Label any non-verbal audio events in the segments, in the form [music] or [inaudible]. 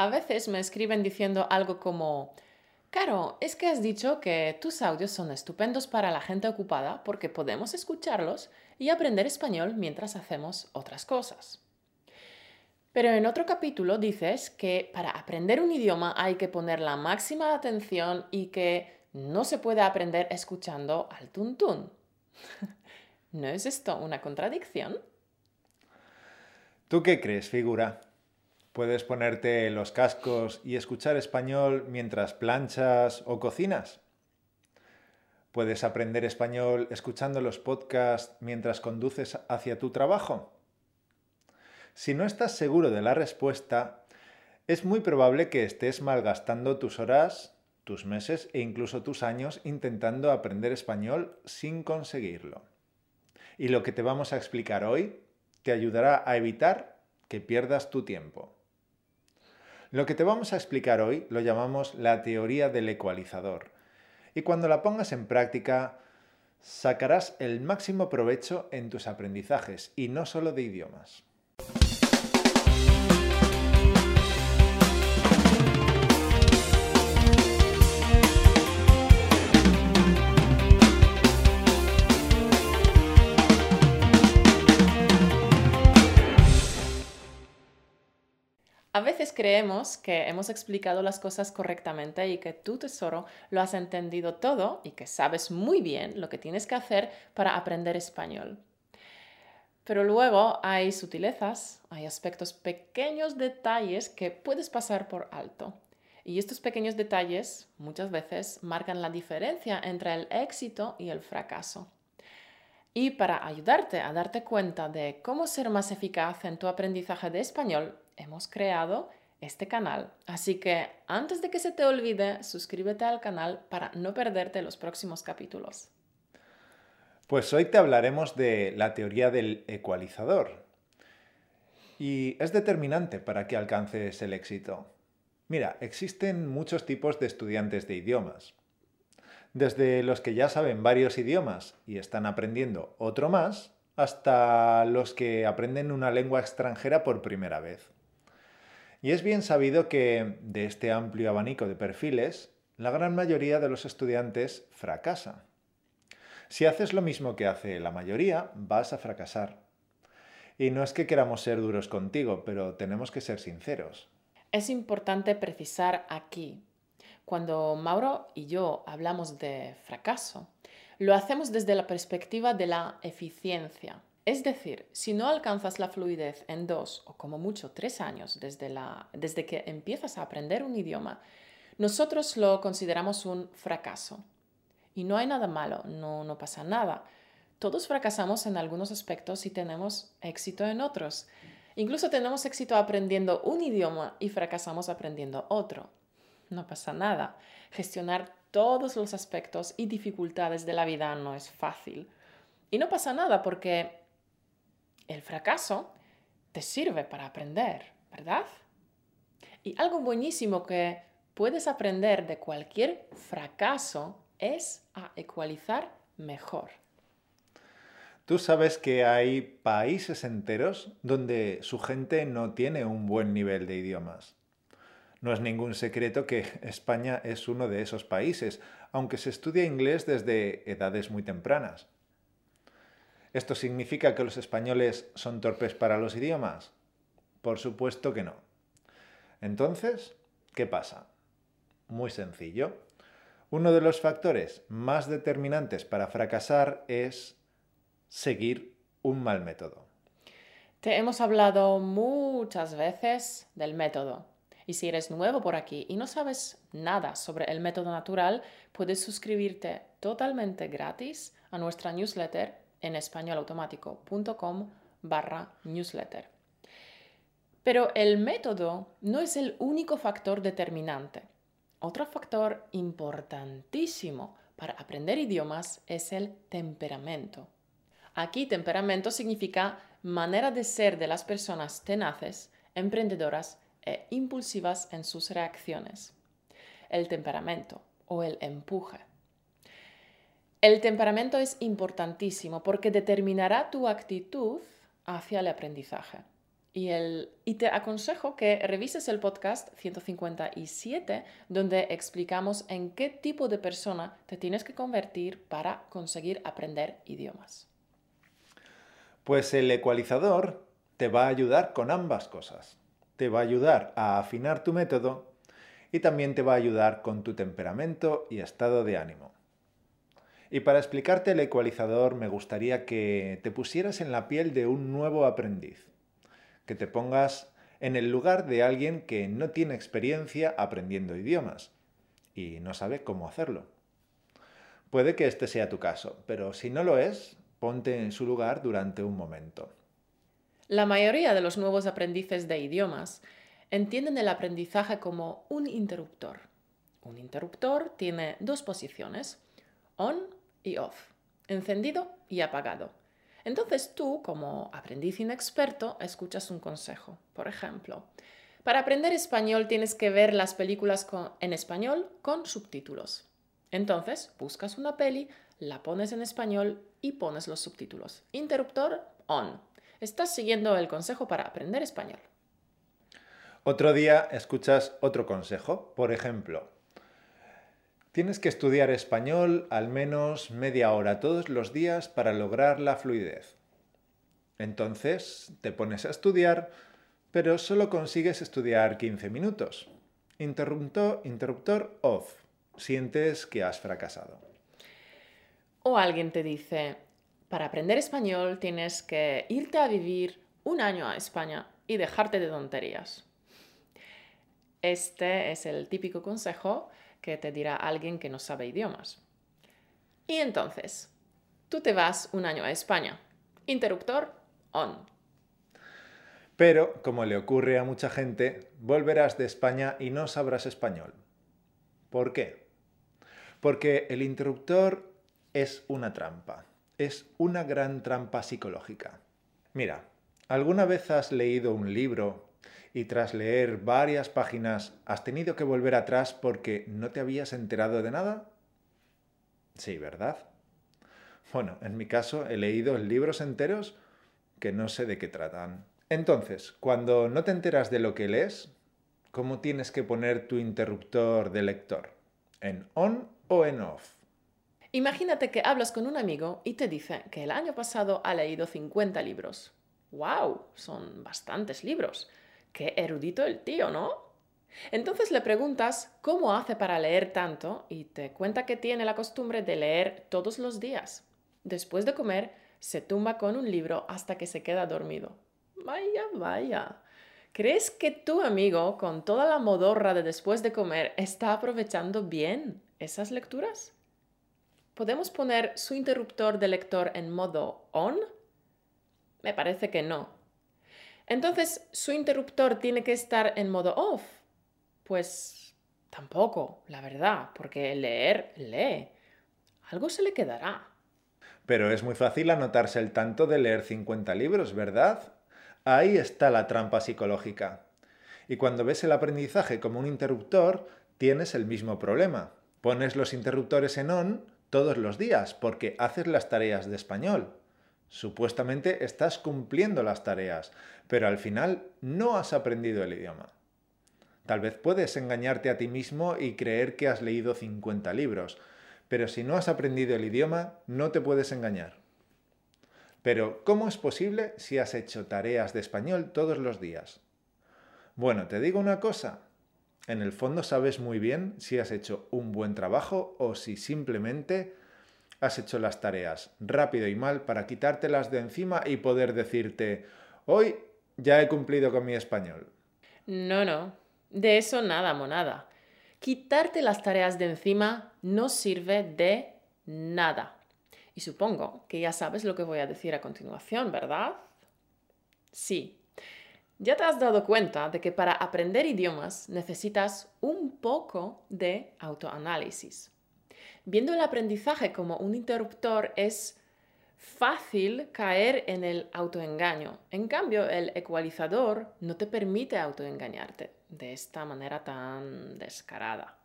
A veces me escriben diciendo algo como, Caro, es que has dicho que tus audios son estupendos para la gente ocupada porque podemos escucharlos y aprender español mientras hacemos otras cosas. Pero en otro capítulo dices que para aprender un idioma hay que poner la máxima atención y que no se puede aprender escuchando al tuntún. [laughs] ¿No es esto una contradicción? ¿Tú qué crees, figura? ¿Puedes ponerte los cascos y escuchar español mientras planchas o cocinas? ¿Puedes aprender español escuchando los podcasts mientras conduces hacia tu trabajo? Si no estás seguro de la respuesta, es muy probable que estés malgastando tus horas, tus meses e incluso tus años intentando aprender español sin conseguirlo. Y lo que te vamos a explicar hoy te ayudará a evitar que pierdas tu tiempo. Lo que te vamos a explicar hoy lo llamamos la teoría del ecualizador. Y cuando la pongas en práctica, sacarás el máximo provecho en tus aprendizajes y no solo de idiomas. A veces creemos que hemos explicado las cosas correctamente y que tu tesoro lo has entendido todo y que sabes muy bien lo que tienes que hacer para aprender español. Pero luego hay sutilezas, hay aspectos pequeños detalles que puedes pasar por alto. Y estos pequeños detalles muchas veces marcan la diferencia entre el éxito y el fracaso. Y para ayudarte a darte cuenta de cómo ser más eficaz en tu aprendizaje de español, hemos creado este canal. Así que antes de que se te olvide, suscríbete al canal para no perderte los próximos capítulos. Pues hoy te hablaremos de la teoría del ecualizador. Y es determinante para que alcances el éxito. Mira, existen muchos tipos de estudiantes de idiomas. Desde los que ya saben varios idiomas y están aprendiendo otro más, hasta los que aprenden una lengua extranjera por primera vez. Y es bien sabido que de este amplio abanico de perfiles, la gran mayoría de los estudiantes fracasa. Si haces lo mismo que hace la mayoría, vas a fracasar. Y no es que queramos ser duros contigo, pero tenemos que ser sinceros. Es importante precisar aquí, cuando Mauro y yo hablamos de fracaso, lo hacemos desde la perspectiva de la eficiencia. Es decir, si no alcanzas la fluidez en dos o como mucho tres años desde, la, desde que empiezas a aprender un idioma, nosotros lo consideramos un fracaso. Y no hay nada malo, no, no pasa nada. Todos fracasamos en algunos aspectos y tenemos éxito en otros. Incluso tenemos éxito aprendiendo un idioma y fracasamos aprendiendo otro. No pasa nada. Gestionar todos los aspectos y dificultades de la vida no es fácil. Y no pasa nada porque el fracaso te sirve para aprender, ¿verdad? Y algo buenísimo que puedes aprender de cualquier fracaso es a ecualizar mejor. Tú sabes que hay países enteros donde su gente no tiene un buen nivel de idiomas. No es ningún secreto que España es uno de esos países, aunque se estudia inglés desde edades muy tempranas. ¿Esto significa que los españoles son torpes para los idiomas? Por supuesto que no. Entonces, ¿qué pasa? Muy sencillo. Uno de los factores más determinantes para fracasar es seguir un mal método. Te hemos hablado muchas veces del método. Y si eres nuevo por aquí y no sabes nada sobre el método natural, puedes suscribirte totalmente gratis a nuestra newsletter en españolautomático.com barra newsletter. Pero el método no es el único factor determinante. Otro factor importantísimo para aprender idiomas es el temperamento. Aquí temperamento significa manera de ser de las personas tenaces, emprendedoras e impulsivas en sus reacciones. El temperamento o el empuje. El temperamento es importantísimo porque determinará tu actitud hacia el aprendizaje. Y, te aconsejo que revises el podcast 157, donde explicamos en qué tipo de persona te tienes que convertir para conseguir aprender idiomas. Pues el ecualizador te va a ayudar con ambas cosas. Te va a ayudar a afinar tu método y también te va a ayudar con tu temperamento y estado de ánimo. Y para explicarte el ecualizador me gustaría que te pusieras en la piel de un nuevo aprendiz que te pongas en el lugar de alguien que no tiene experiencia aprendiendo idiomas y no sabe cómo hacerlo. Puede que este sea tu caso, pero si no lo es, ponte en su lugar durante un momento. La mayoría de los nuevos aprendices de idiomas entienden el aprendizaje como un interruptor. Un interruptor tiene dos posiciones, on y off, encendido y apagado. Entonces tú, como aprendiz inexperto, escuchas un consejo. Por ejemplo, para aprender español tienes que ver las películas en español con subtítulos. Entonces, buscas una peli, la pones en español y pones los subtítulos. Interruptor on. Estás siguiendo el consejo para aprender español. Otro día escuchas otro consejo. Por ejemplo, Tienes que estudiar español al menos media hora todos los días para lograr la fluidez. Entonces te pones a estudiar, pero solo consigues estudiar 15 minutos. Interruptor, interruptor off. Sientes que has fracasado. O alguien te dice, para aprender español tienes que irte a vivir un año a España y dejarte de tonterías. Este es el típico consejo que te dirá alguien que no sabe idiomas. Y entonces, tú te vas un año a España. Interruptor on. Pero, como le ocurre a mucha gente, volverás de España y no sabrás español. ¿Por qué? Porque el interruptor es una trampa. Es una gran trampa psicológica. Mira, ¿alguna vez has leído un libro y tras leer varias páginas has tenido que volver atrás porque no te habías enterado de nada? Sí, ¿verdad? Bueno, en mi caso he leído libros enteros que no sé de qué tratan. Entonces, cuando no te enteras de lo que lees, ¿cómo tienes que poner tu interruptor de lector? ¿En on o en off? Imagínate que hablas con un amigo y te dice que el año pasado ha leído 50 libros. ¡Wow! Son bastantes libros. Qué erudito el tío, ¿no? Entonces le preguntas cómo hace para leer tanto y te cuenta que tiene la costumbre de leer todos los días. Después de comer, se tumba con un libro hasta que se queda dormido. Vaya, vaya. ¿Crees que tu amigo, con toda la modorra de después de comer, está aprovechando bien esas lecturas? ¿Podemos poner su interruptor de lector en modo on? Me parece que no. Entonces, ¿su interruptor tiene que estar en modo off? Pues tampoco, la verdad, porque leer, lee. Algo se le quedará. Pero es muy fácil anotarse el tanto de leer 50 libros, ¿verdad? Ahí está la trampa psicológica. Y cuando ves el aprendizaje como un interruptor, tienes el mismo problema. Pones los interruptores en on todos los días porque haces las tareas de español. Supuestamente estás cumpliendo las tareas, pero al final no has aprendido el idioma. Tal vez puedes engañarte a ti mismo y creer que has leído 50 libros, pero si no has aprendido el idioma, no te puedes engañar. Pero, ¿cómo es posible si has hecho tareas de español todos los días? Bueno, te digo una cosa. En el fondo sabes muy bien si has hecho un buen trabajo o si simplemente has hecho las tareas rápido y mal para quitártelas de encima y poder decirte, hoy ya he cumplido con mi español. No, no, de eso nada, monada. Quitarte las tareas de encima no sirve de nada. Y supongo que ya sabes lo que voy a decir a continuación, ¿verdad? Sí. Ya te has dado cuenta de que para aprender idiomas necesitas un poco de autoanálisis. Viendo el aprendizaje como un interruptor es fácil caer en el autoengaño. En cambio, el ecualizador no te permite autoengañarte de esta manera tan descarada.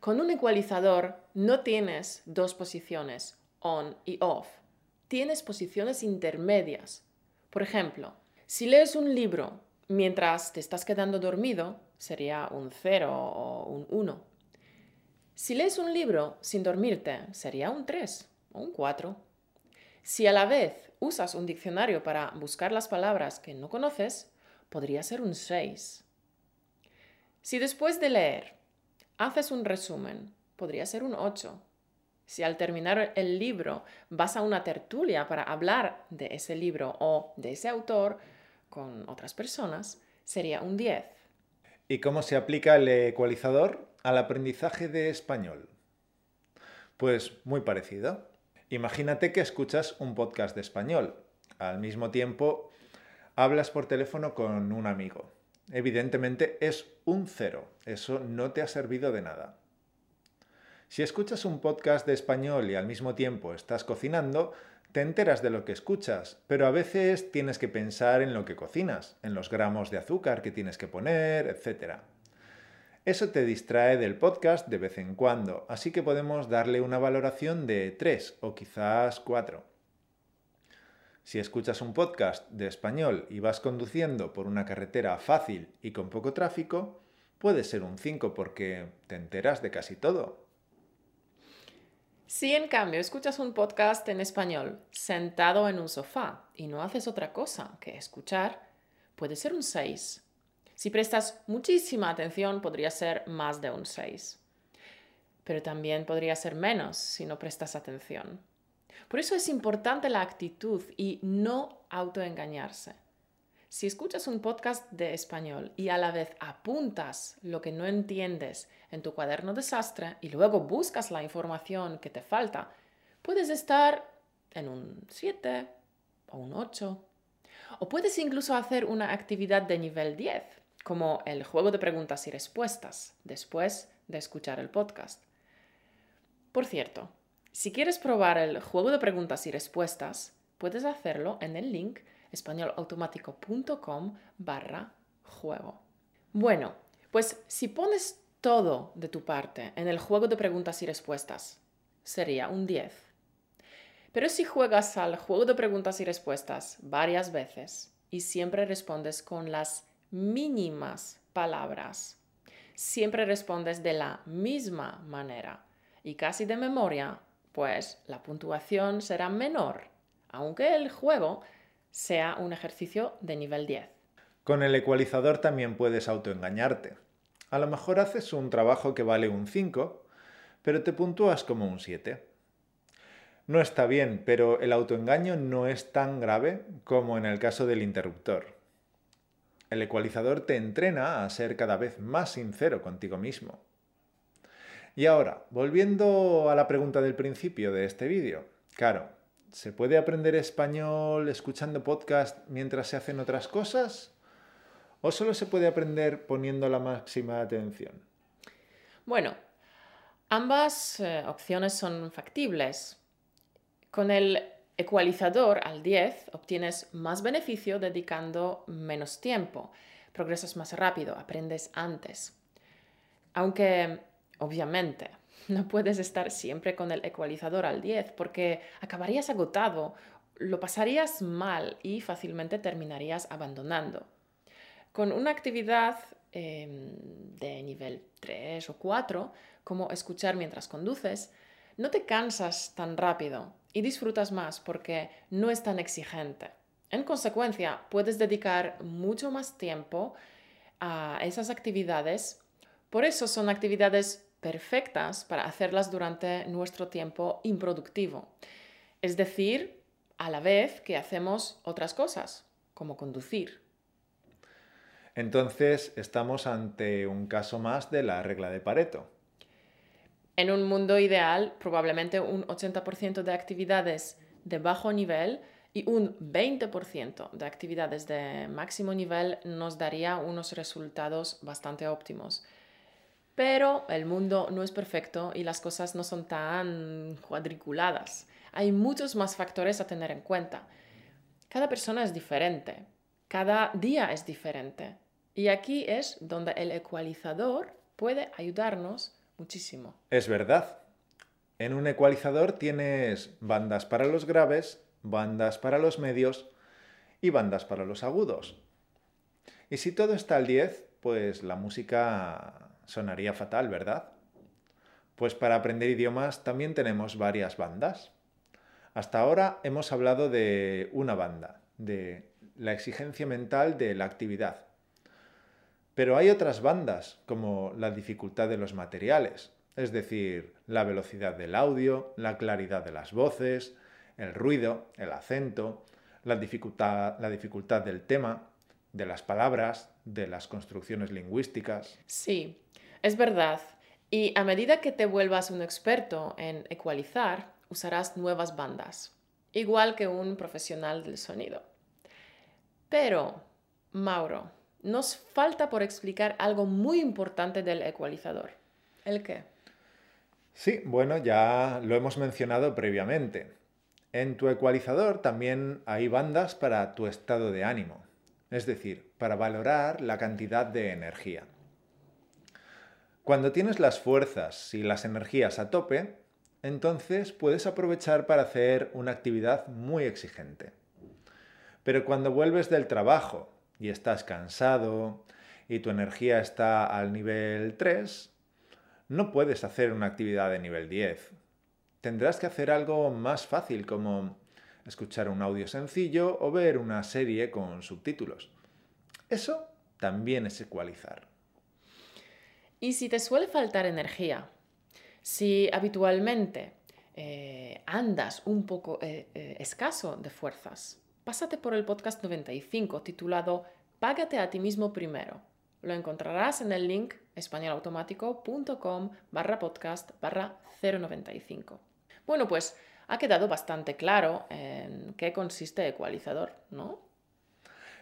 Con un ecualizador no tienes dos posiciones, on y off. Tienes posiciones intermedias. Por ejemplo, Si lees un libro mientras te estás quedando dormido, sería un 0 o un 1. Si lees un libro sin dormirte, sería un 3 o un 4. Si a la vez usas un diccionario para buscar las palabras que no conoces, podría ser un 6. Si después de leer haces un resumen, podría ser un 8. Si al terminar el libro vas a una tertulia para hablar de ese libro o de ese autor con otras personas, sería un 10. ¿Y cómo se aplica el ecualizador al aprendizaje de español? Pues muy parecido. Imagínate que escuchas un podcast de español. Al mismo tiempo, hablas por teléfono con un amigo. Evidentemente es un cero. Eso no te ha servido de nada. Si escuchas un podcast de español y al mismo tiempo estás cocinando, te enteras de lo que escuchas, pero a veces tienes que pensar en lo que cocinas, en los gramos de azúcar que tienes que poner, etc. Eso te distrae del podcast de vez en cuando, así que podemos darle una valoración de 3 o quizás 4. Si escuchas un podcast de español y vas conduciendo por una carretera fácil y con poco tráfico, puede ser un 5 porque te enteras de casi todo. Si en cambio escuchas un podcast en español sentado en un sofá y no haces otra cosa que escuchar, puede ser un 6. Si prestas muchísima atención, podría ser más de un 6. Pero también podría ser menos si no prestas atención. Por eso es importante la actitud y no autoengañarse. Si escuchas un podcast de español y a la vez apuntas lo que no entiendes en tu cuaderno desastre y luego buscas la información que te falta, puedes estar en un 7 o un 8. O puedes incluso hacer una actividad de nivel 10, como el juego de preguntas y respuestas, después de escuchar el podcast. Por cierto, si quieres probar el juego de preguntas y respuestas, puedes hacerlo en el link españolautomático.com barra juego. Bueno, pues si pones todo de tu parte en el juego de preguntas y respuestas, sería un 10. Pero si juegas al juego de preguntas y respuestas varias veces y siempre respondes con las mínimas palabras, siempre respondes de la misma manera y casi de memoria, pues la puntuación será menor, aunque el juego sea un ejercicio de nivel 10. Con el ecualizador también puedes autoengañarte. A lo mejor haces un trabajo que vale un 5, pero te puntúas como un 7. No está bien, pero el autoengaño no es tan grave como en el caso del interruptor. El ecualizador te entrena a ser cada vez más sincero contigo mismo. Y ahora, volviendo a la pregunta del principio de este vídeo. Claro, ¿Se puede aprender español escuchando podcast mientras se hacen otras cosas? ¿O solo se puede aprender poniendo la máxima atención? Bueno, ambas eh, opciones son factibles. Con el ecualizador al 10 obtienes más beneficio dedicando menos tiempo, progresas más rápido, aprendes antes. Aunque, obviamente, [laughs] no puedes estar siempre con el ecualizador al 10 porque acabarías agotado, lo pasarías mal y fácilmente terminarías abandonando. Con una actividad em, de nivel 3 o 4, como escuchar mientras conduces, no te cansas tan rápido y disfrutas más porque no es tan exigente. En consecuencia, puedes dedicar mucho más tiempo a esas actividades. Por eso son actividades perfectas para hacerlas durante nuestro tiempo improductivo. Es decir, a la vez que hacemos otras cosas, como conducir. Entonces, estamos ante un caso más de la regla de Pareto. En un mundo ideal, probablemente un 80% de actividades de bajo nivel y un 20% de actividades de máximo nivel nos daría unos resultados bastante óptimos. Pero el mundo no es perfecto y las cosas no son tan cuadriculadas. Hay muchos más factores a tener en cuenta. Cada persona es diferente, cada día es diferente. Y aquí es donde el ecualizador puede ayudarnos muchísimo. Es verdad. En un ecualizador tienes bandas para los graves, bandas para los medios y bandas para los agudos. Y si todo está al 10, pues la música sonaría fatal, ¿verdad? Pues para aprender idiomas también tenemos varias bandas. Hasta ahora hemos hablado de una banda, de la exigencia mental de la actividad. Pero hay otras bandas, como la dificultad de los materiales, es decir, la velocidad del audio, la claridad de las voces, el ruido, el acento, la dificultad, del tema, de las palabras, de las construcciones lingüísticas. Sí, es verdad. Y a medida que te vuelvas un experto en ecualizar, usarás nuevas bandas, igual que un profesional del sonido. Pero, Mauro, nos falta por explicar algo muy importante del ecualizador. ¿El qué? Sí, bueno, ya lo hemos mencionado previamente. En tu ecualizador también hay bandas para tu estado de ánimo, es decir, para valorar la cantidad de energía. Cuando tienes las fuerzas y las energías a tope, entonces puedes aprovechar para hacer una actividad muy exigente. Pero cuando vuelves del trabajo y estás cansado y tu energía está al nivel 3, no puedes hacer una actividad de nivel 10. Tendrás que hacer algo más fácil como escuchar un audio sencillo o ver una serie con subtítulos. Eso también es ecualizar. Y si te suele faltar energía, si habitualmente eh, andas un poco eh, eh, escaso de fuerzas, pásate por el podcast 95 titulado Págate a ti mismo primero. Lo encontrarás en el link españolautomático.com barra podcast barra 095. Bueno, pues ha quedado bastante claro en qué consiste ecualizador, ¿no?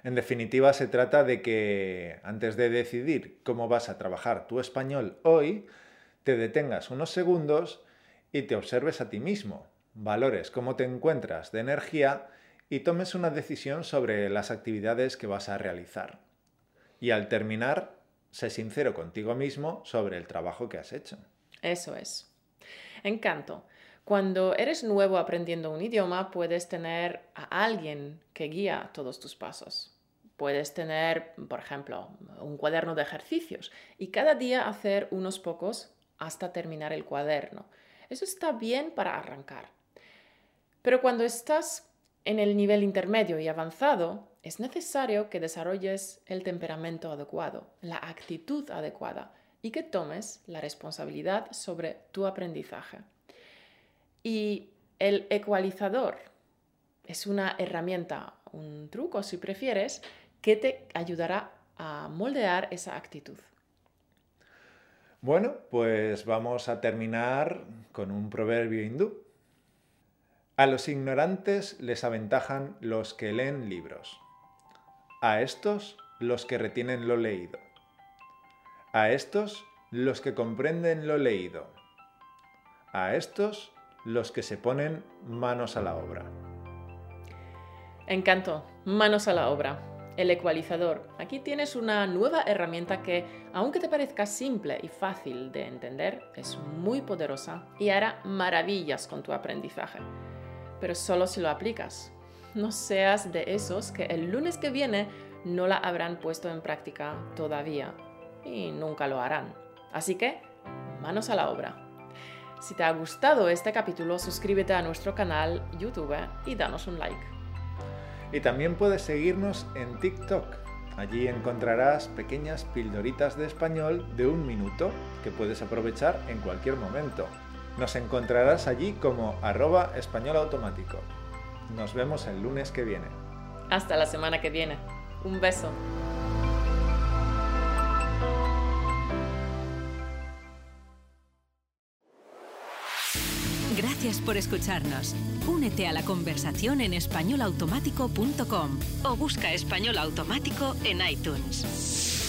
En definitiva, se trata de que antes de decidir cómo vas a trabajar tu español hoy, te detengas unos segundos y te observes a ti mismo, valores cómo te encuentras de energía y tomes una decisión sobre las actividades que vas a realizar. Y al terminar, sé sincero contigo mismo sobre el trabajo que has hecho. Eso es. Encanto. Cuando eres nuevo aprendiendo un idioma, puedes tener a alguien que guía todos tus pasos. Puedes tener, por ejemplo, un cuaderno de ejercicios y cada día hacer unos pocos hasta terminar el cuaderno. Eso está bien para arrancar. Pero cuando estás en el nivel intermedio y avanzado, es necesario que desarrolles el temperamento adecuado, la actitud adecuada y que tomes la responsabilidad sobre tu aprendizaje. Y el ecualizador es una herramienta, un truco si prefieres, que te ayudará a moldear esa actitud. Bueno, pues vamos a terminar con un proverbio hindú. A los ignorantes les aventajan los que leen libros. A estos los que retienen lo leído. A estos los que comprenden lo leído. A estos los que se ponen manos a la obra. Encanto, manos a la obra. El ecualizador. Aquí tienes una nueva herramienta que, aunque te parezca simple y fácil de entender, es muy poderosa y hará maravillas con tu aprendizaje pero solo si lo aplicas. No seas de esos que el lunes que viene no la habrán puesto en práctica todavía y nunca lo harán. Así que, manos a la obra. Si te ha gustado este capítulo, suscríbete a nuestro canal YouTube y danos un like. Y también puedes seguirnos en TikTok. Allí encontrarás pequeñas pildoritas de español de un minuto que puedes aprovechar en cualquier momento. Nos encontrarás allí como arroba español automático. Nos vemos el lunes que viene. Hasta la semana que viene. Un beso. Gracias por escucharnos. Únete a la conversación en españolautomático.com o busca español automático en iTunes.